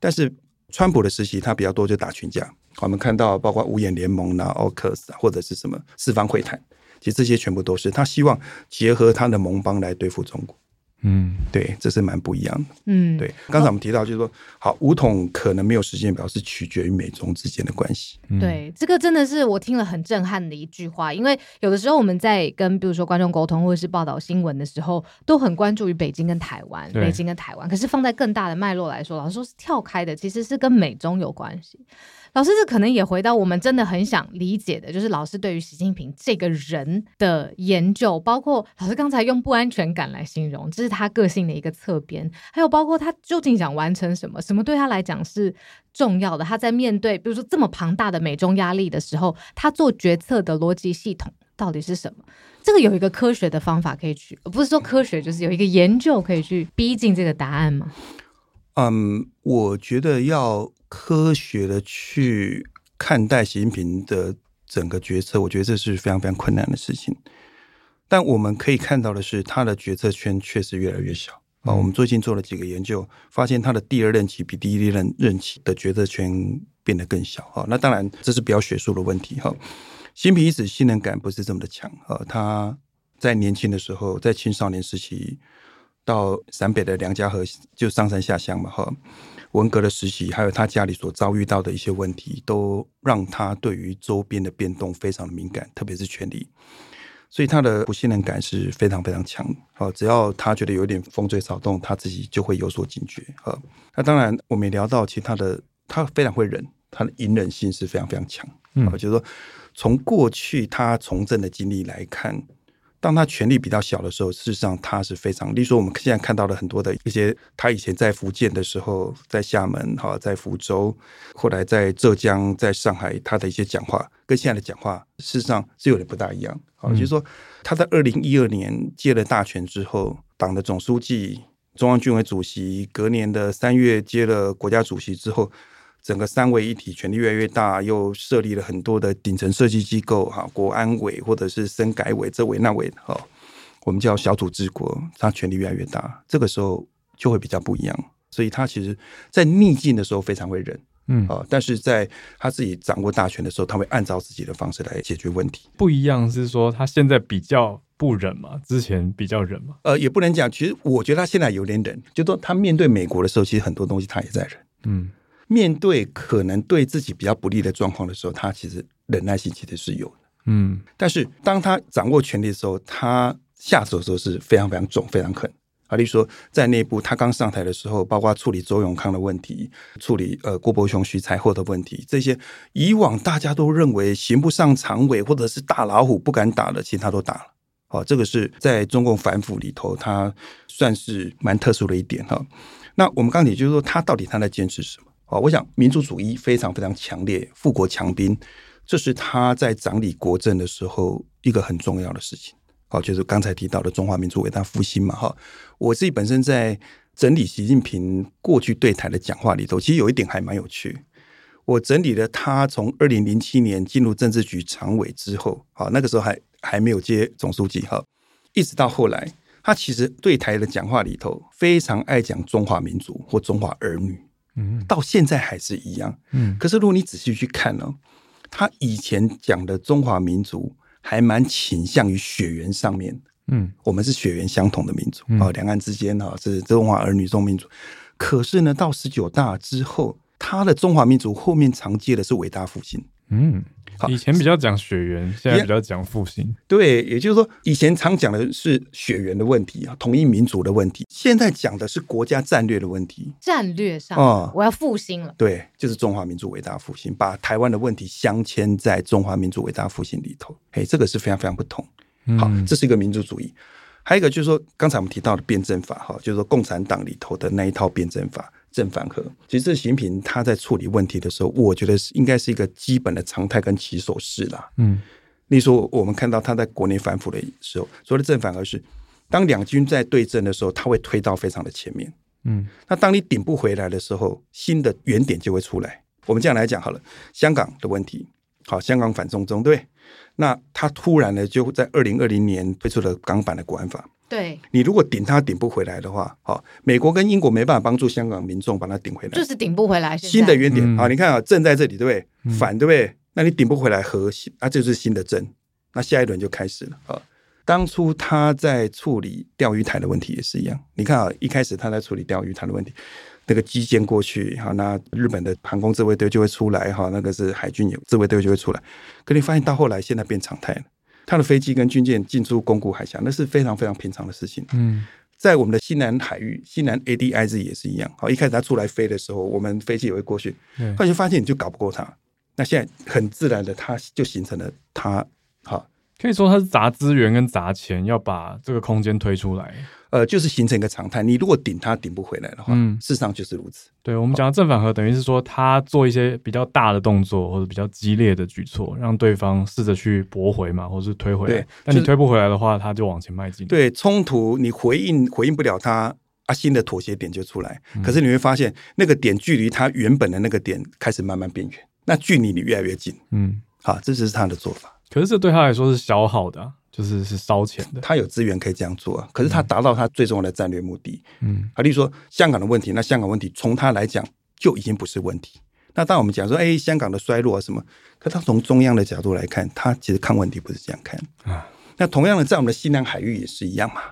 但是川普的时期他比较多就打群架，我们看到包括五眼联盟啊、奥克斯啊，或者是什么四方会谈。其实这些全部都是他希望结合他的盟邦来对付中国。嗯，对，这是蛮不一样的。嗯，对。刚才我们提到，就是说，好，武统可能没有时间表，是取决于美中之间的关系。嗯、对，这个真的是我听了很震撼的一句话。因为有的时候我们在跟比如说观众沟通或者是报道新闻的时候，都很关注于北京跟台湾，北京跟台湾。可是放在更大的脉络来说，老实说是跳开的，其实是跟美中有关系。老师，这可能也回到我们真的很想理解的，就是老师对于习近平这个人的研究，包括老师刚才用不安全感来形容，这是他个性的一个侧边，还有包括他究竟想完成什么，什么对他来讲是重要的。他在面对比如说这么庞大的美中压力的时候，他做决策的逻辑系统到底是什么？这个有一个科学的方法可以去，不是说科学，就是有一个研究可以去逼近这个答案吗？嗯，我觉得要。科学的去看待习近平的整个决策，我觉得这是非常非常困难的事情。但我们可以看到的是，他的决策圈确实越来越小啊。我们最近做了几个研究，发现他的第二任期比第一任任期的决策圈变得更小啊。那当然这是比较学术的问题哈。习近平一直信任感不是这么的强啊。他在年轻的时候，在青少年时期到陕北的梁家河就上山下乡嘛哈。文革的时期，还有他家里所遭遇到的一些问题，都让他对于周边的变动非常的敏感，特别是权力，所以他的不信任感是非常非常强。好，只要他觉得有点风吹草动，他自己就会有所警觉。好，那当然我们也聊到，其他的他非常会忍，他的隐忍性是非常非常强。嗯，就是说从过去他从政的经历来看。当他权力比较小的时候，事实上他是非常，例如说我们现在看到的很多的一些，他以前在福建的时候，在厦门哈，在福州，后来在浙江，在上海，他的一些讲话跟现在的讲话，事实上是有点不大一样。好，就是说他在二零一二年接了大权之后，党的总书记、中央军委主席，隔年的三月接了国家主席之后。整个三位一体权力越来越大，又设立了很多的顶层设计机构，哈，国安委或者是深改委这委那委，哈，我们叫小组治国，它权力越来越大，这个时候就会比较不一样。所以他其实，在逆境的时候非常会忍。嗯啊，但是在他自己掌握大权的时候，他会按照自己的方式来解决问题。不一样是说他现在比较不忍嘛，之前比较忍嘛。呃，也不能讲，其实我觉得他现在有点忍，就说他面对美国的时候，其实很多东西他也在忍。嗯，面对可能对自己比较不利的状况的时候，他其实忍耐性其实是有的。嗯，但是当他掌握权力的时候，他下手的时候是非常非常重、非常狠。啊，例如说，在内部他刚上台的时候，包括处理周永康的问题，处理呃郭伯雄、徐才厚的问题，这些以往大家都认为刑不上常委或者是大老虎不敢打的，其实他都打了。好，这个是在中共反腐里头，他算是蛮特殊的一点哈。那我们刚才就是说，他到底他在坚持什么？啊，我想民族主义非常非常强烈，富国强兵，这是他在掌理国政的时候一个很重要的事情。好，就是刚才提到的中华民族伟大复兴嘛，哈。我自己本身在整理习近平过去对台的讲话里头，其实有一点还蛮有趣。我整理了他从二零零七年进入政治局常委之后，好，那个时候还还没有接总书记，哈，一直到后来，他其实对台的讲话里头非常爱讲中华民族或中华儿女，嗯，到现在还是一样，嗯。可是如果你仔细去看呢，他以前讲的中华民族。还蛮倾向于血缘上面，嗯，我们是血缘相同的民族啊，两、嗯、岸之间哈是中华儿女中民族。可是呢，到十九大之后，他的中华民族后面常接的是伟大复兴，嗯。以前比较讲血缘，现在比较讲复兴。对，也就是说，以前常讲的是血缘的问题啊，统一民族的问题。现在讲的是国家战略的问题。战略上啊，我要复兴了。对，就是中华民族伟大复兴，把台湾的问题镶嵌在中华民族伟大复兴里头。哎，这个是非常非常不同。好，这是一个民族主义。还有一个就是说，刚才我们提到的辩证法，哈，就是说共产党里头的那一套辩证法。正反合，其实习近平他在处理问题的时候，我觉得是应该是一个基本的常态跟起手式啦。嗯，例如说我们看到他在国内反腐的时候，所谓的正反合是，当两军在对阵的时候，他会推到非常的前面。嗯，那当你顶不回来的时候，新的原点就会出来。我们这样来讲好了，香港的问题，好，香港反送中，对，那他突然呢就在二零二零年推出了港版的国安法。对，你如果顶他顶不回来的话，好，美国跟英国没办法帮助香港民众把它顶回来，就是顶不回来。新的原点，好，嗯、你看啊，正在这里，对不对？反，对不对？那你顶不回来，和啊，这就是新的正。那下一轮就开始了啊。当初他在处理钓鱼台的问题也是一样，你看啊，一开始他在处理钓鱼台的问题，那个基建过去，哈，那日本的航空自卫队就会出来，哈，那个是海军有自卫队就会出来。可你发现到后来，现在变常态了。他的飞机跟军舰进出宫古海峡，那是非常非常平常的事情。嗯，在我们的西南海域，西南 ADIZ 也是一样。好，一开始他出来飞的时候，我们飞机也会过去，后来就发现你就搞不过他。那现在很自然的，他就形成了他，好，可以说他是砸资源跟砸钱，要把这个空间推出来。呃，就是形成一个常态。你如果顶他顶不回来的话，嗯，事实上就是如此。对，我们讲的正反合，等于是说他做一些比较大的动作或者比较激烈的举措，让对方试着去驳回嘛，或者是推回来。对，但你推不回来的话，他就往前迈进。对，冲突你回应回应不了他，啊，新的妥协点就出来。可是你会发现，那个点距离他原本的那个点开始慢慢变远，那距离你越来越近。嗯，好，这就是他的做法。可是这对他来说是消耗的啊。就是是烧钱的，他有资源可以这样做啊。可是他达到他最重要的战略目的，嗯，啊，例如说香港的问题，那香港问题从他来讲就已经不是问题。那当我们讲说，哎，香港的衰落啊什么，可他从中央的角度来看，他其实看问题不是这样看啊。那同样的，在我们的西南海域也是一样嘛。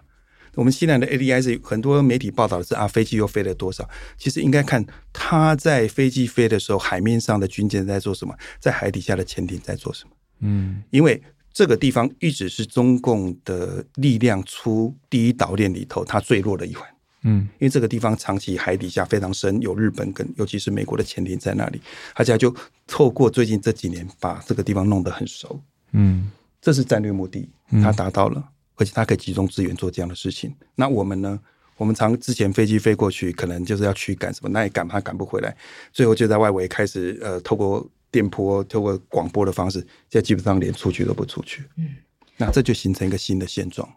我们西南的 ADI 是很多媒体报道的是啊，飞机又飞了多少？其实应该看他在飞机飞的时候，海面上的军舰在做什么，在海底下的潜艇在做什么？嗯，因为。这个地方一直是中共的力量出第一岛链里头，它最弱的一环。嗯，因为这个地方长期海底下非常深，有日本跟尤其是美国的潜艇在那里，大家就透过最近这几年把这个地方弄得很熟。嗯，这是战略目的，它达到了，而且它可以集中资源做这样的事情。那我们呢？我们常之前飞机飞过去，可能就是要驱赶什么，那也赶怕赶不回来，最后就在外围开始呃，透过。电波透过广播的方式，现在基本上连出去都不出去。嗯，那这就形成一个新的现状。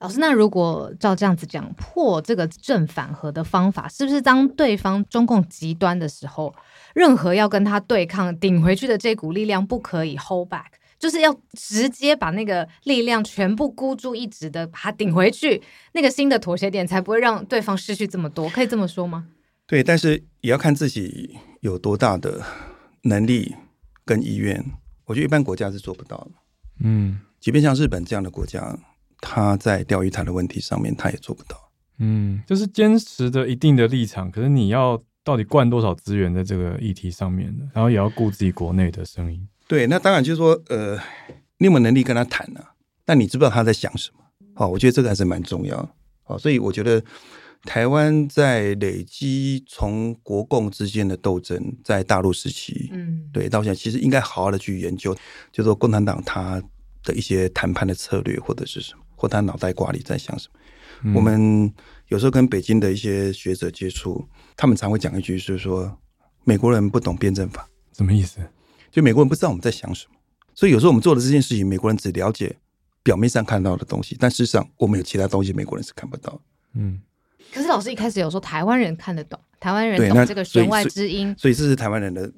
老师，那如果照这样子讲，破这个正反合的方法，是不是当对方中共极端的时候，任何要跟他对抗、顶回去的这股力量不可以 hold back，就是要直接把那个力量全部孤注一掷的把它顶回去，那个新的妥协点才不会让对方失去这么多，可以这么说吗？对，但是也要看自己有多大的能力跟意愿。我觉得一般国家是做不到的。嗯，即便像日本这样的国家，他在钓鱼台的问题上面，他也做不到。嗯，就是坚持着一定的立场，可是你要到底灌多少资源在这个议题上面呢？然后也要顾自己国内的声音。对，那当然就是说，呃，你有没有能力跟他谈呢、啊？但你知不知道他在想什么？好，我觉得这个还是蛮重要。好，所以我觉得台湾在累积从国共之间的斗争，在大陆时期，嗯，对，到现在其实应该好好的去研究，就是说共产党他的一些谈判的策略或者是什么，或他脑袋瓜里在想什么。嗯、我们有时候跟北京的一些学者接触，他们常会讲一句，就是说美国人不懂辩证法，什么意思？就美国人不知道我们在想什么，所以有时候我们做的这件事情，美国人只了解表面上看到的东西，但事实上我们有其他东西，美国人是看不到。嗯，可是老师一开始有说台湾人看得懂，台湾人懂这个弦外之音，所以这是台湾人的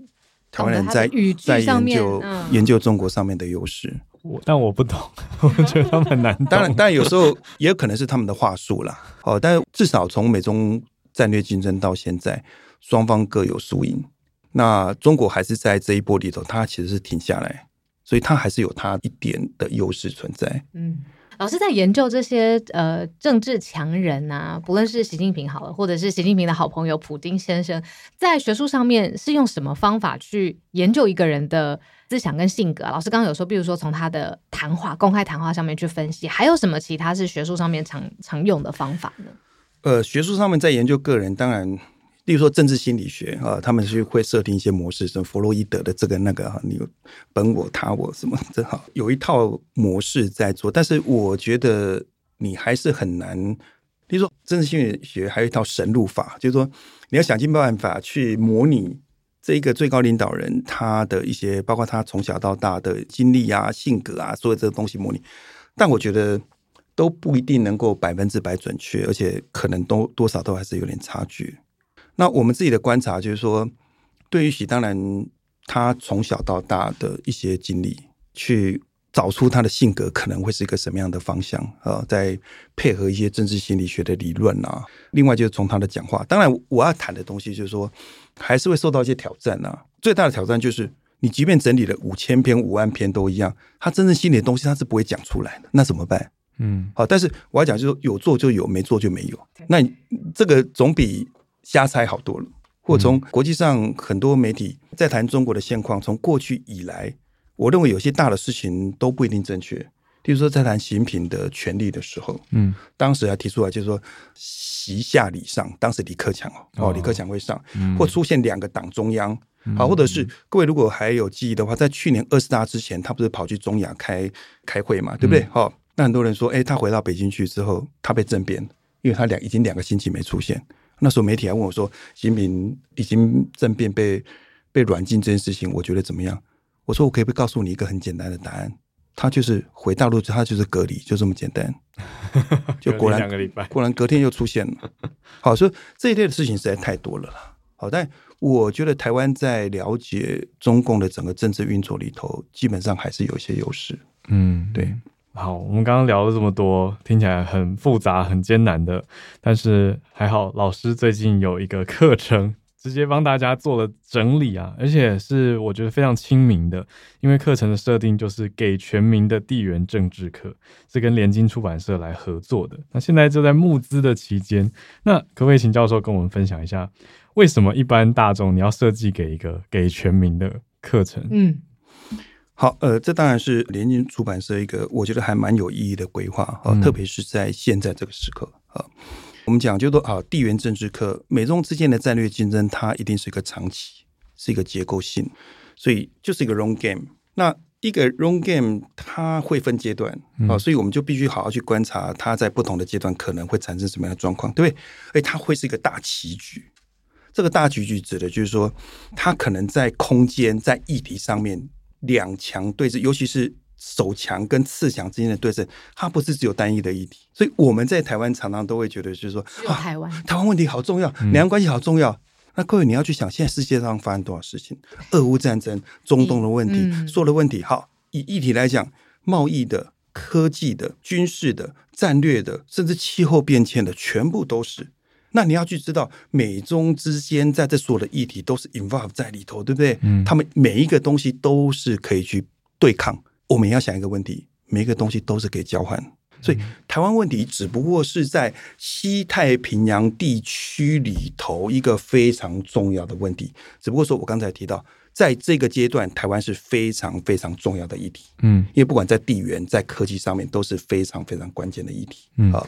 台湾人在语句上面在研究、嗯、研究中国上面的优势。我但我不懂，我觉得他们很难懂。当然，当然有时候也有可能是他们的话术啦。哦，但是至少从美中战略竞争到现在，双方各有输赢。那中国还是在这一波里头，它其实是停下来，所以它还是有它一点的优势存在。嗯。老师在研究这些呃政治强人啊，不论是习近平好了，或者是习近平的好朋友普丁先生，在学术上面是用什么方法去研究一个人的思想跟性格？老师刚刚有说，比如说从他的谈话、公开谈话上面去分析，还有什么其他是学术上面常常用的方法呢？呃，学术上面在研究个人，当然。例如说政治心理学啊，他们是会设定一些模式，什么弗洛伊德的这个那个哈，你有本我他我什么正好有一套模式在做，但是我觉得你还是很难。例如说政治心理学还有一套神路法，就是说你要想尽办法去模拟这一个最高领导人他的一些，包括他从小到大的经历啊、性格啊，所有这个东西模拟，但我觉得都不一定能够百分之百准确，而且可能都多少都还是有点差距。那我们自己的观察就是说，对于喜，当然他从小到大的一些经历，去找出他的性格可能会是一个什么样的方向啊，再配合一些政治心理学的理论啊。另外就是从他的讲话，当然我要谈的东西就是说，还是会受到一些挑战啊。最大的挑战就是，你即便整理了五千篇、五万篇都一样，他真正心里的东西他是不会讲出来的，那怎么办？嗯，好，但是我要讲就是说，有做就有，没做就没有。那这个总比。瞎猜好多了，或从国际上很多媒体在谈中国的现况，从过去以来，我认为有些大的事情都不一定正确。比如说在谈习近平的权利的时候，嗯，当时还提出来就是说习下礼上，当时李克强哦，哦。李克强会上，或出现两个党中央，好，或者是各位如果还有记忆的话，在去年二十大之前，他不是跑去中亚开开会嘛，对不对？好，那很多人说，哎，他回到北京去之后，他被政变，因为他两已经两个星期没出现。那时候媒体还问我说：“习近平已经政变被被软禁这件事情，我觉得怎么样？”我说：“我可以不告诉你一个很简单的答案，他就是回大陆，他就是隔离，就这么简单。*laughs* ”就果然两个礼拜，果然隔天又出现了。好，所以这一类的事情实在太多了啦。好，但我觉得台湾在了解中共的整个政治运作里头，基本上还是有一些优势。嗯，对。好，我们刚刚聊了这么多，听起来很复杂、很艰难的，但是还好，老师最近有一个课程，直接帮大家做了整理啊，而且是我觉得非常亲民的，因为课程的设定就是给全民的地缘政治课，是跟联经出版社来合作的。那现在就在募资的期间，那可不可以请教授跟我们分享一下，为什么一般大众你要设计给一个给全民的课程？嗯。好，呃，这当然是联经出版社一个我觉得还蛮有意义的规划啊，嗯、特别是在现在这个时刻啊。我们讲就说啊，地缘政治课，美中之间的战略竞争，它一定是一个长期，是一个结构性，所以就是一个 long game。那一个 long game 它会分阶段啊，所以我们就必须好好去观察它在不同的阶段可能会产生什么样的状况，对不对？而它会是一个大棋局。这个大棋局指的就是说，它可能在空间、在议题上面。两强对峙，尤其是守强跟次强之间的对峙，它不是只有单一的议题。所以我们在台湾常常都会觉得，就是说，台湾台湾问题好重要，两岸关系好重要。嗯、那各位你要去想，现在世界上发生多少事情？俄乌战争、中东的问题、嗯、所有的问题。好，以议题来讲，贸易的、科技的、军事的、战略的，甚至气候变迁的，全部都是。那你要去知道，美中之间在这所有的议题都是 involve 在里头，对不对？嗯，他们每一个东西都是可以去对抗。我们要想一个问题，每一个东西都是可以交换。所以，台湾问题只不过是在西太平洋地区里头一个非常重要的问题。只不过说我刚才提到，在这个阶段，台湾是非常非常重要的议题。嗯，因为不管在地缘、在科技上面，都是非常非常关键的议题。嗯啊，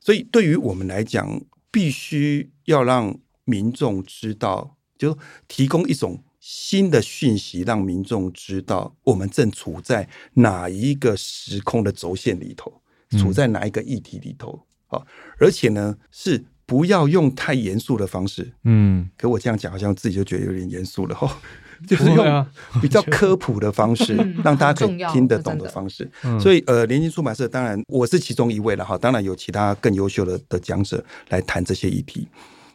所以对于我们来讲，必须要让民众知道，就提供一种新的讯息，让民众知道我们正处在哪一个时空的轴线里头。处在哪一个议题里头啊？而且呢，是不要用太严肃的方式。嗯，可我这样讲，好像自己就觉得有点严肃了哈。*laughs* 就是用比较科普的方式，*laughs* 让大家可以听得懂的方式。所以，呃，联经出版社当然我是其中一位了哈。当然有其他更优秀的的讲者来谈这些议题。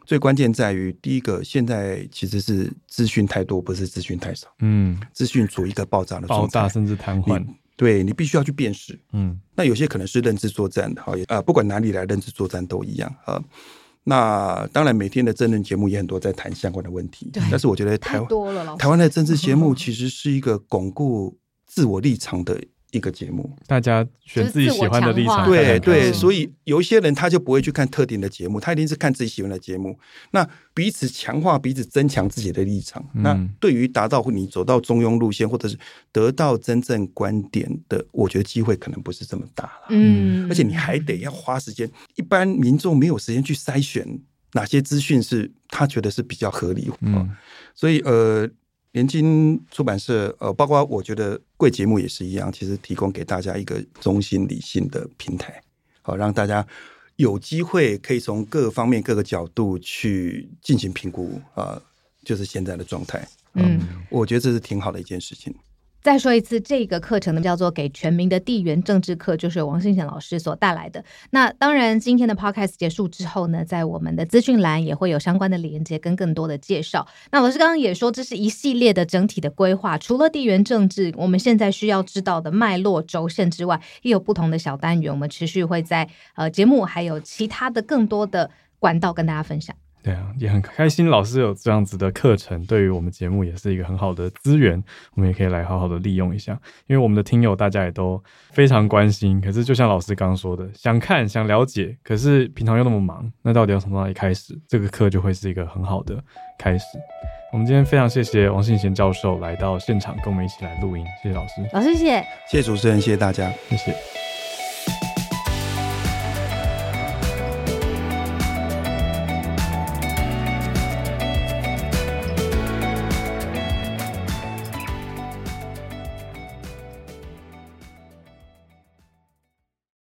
最关键在于，第一个，现在其实是资讯太多，不是资讯太少。嗯，资讯处于一个爆炸的状态，爆炸甚至瘫痪。对，你必须要去辨识，嗯，那有些可能是认知作战的，好，啊，不管哪里来认知作战都一样啊。那当然，每天的政论节目也很多在谈相关的问题，对但是我觉得台湾台湾的政治节目其实是一个巩固自我立场的。一个节目，大家选自己喜欢的立场，对对，所以有一些人他就不会去看特定的节目，他一定是看自己喜欢的节目。那彼此强化、彼此增强自己的立场。嗯、那对于达到你走到中庸路线，或者是得到真正观点的，我觉得机会可能不是这么大了。嗯，而且你还得要花时间，一般民众没有时间去筛选哪些资讯是他觉得是比较合理。嗯，所以呃。联经出版社，呃，包括我觉得贵节目也是一样，其实提供给大家一个中心理性的平台，好让大家有机会可以从各方面各个角度去进行评估啊、呃，就是现在的状态。嗯，我觉得这是挺好的一件事情。再说一次，这个课程呢叫做《给全民的地缘政治课》，就是王信贤老师所带来的。那当然，今天的 podcast 结束之后呢，在我们的资讯栏也会有相关的连接跟更多的介绍。那老师刚刚也说，这是一系列的整体的规划，除了地缘政治，我们现在需要知道的脉络轴线之外，也有不同的小单元，我们持续会在呃节目还有其他的更多的管道跟大家分享。对啊，也很开心，老师有这样子的课程，对于我们节目也是一个很好的资源，我们也可以来好好的利用一下。因为我们的听友大家也都非常关心，可是就像老师刚刚说的，想看想了解，可是平常又那么忙，那到底要从哪里开始？这个课就会是一个很好的开始。我们今天非常谢谢王信贤教授来到现场，跟我们一起来录音，谢谢老师，老师谢谢，谢谢主持人，谢谢大家，谢谢。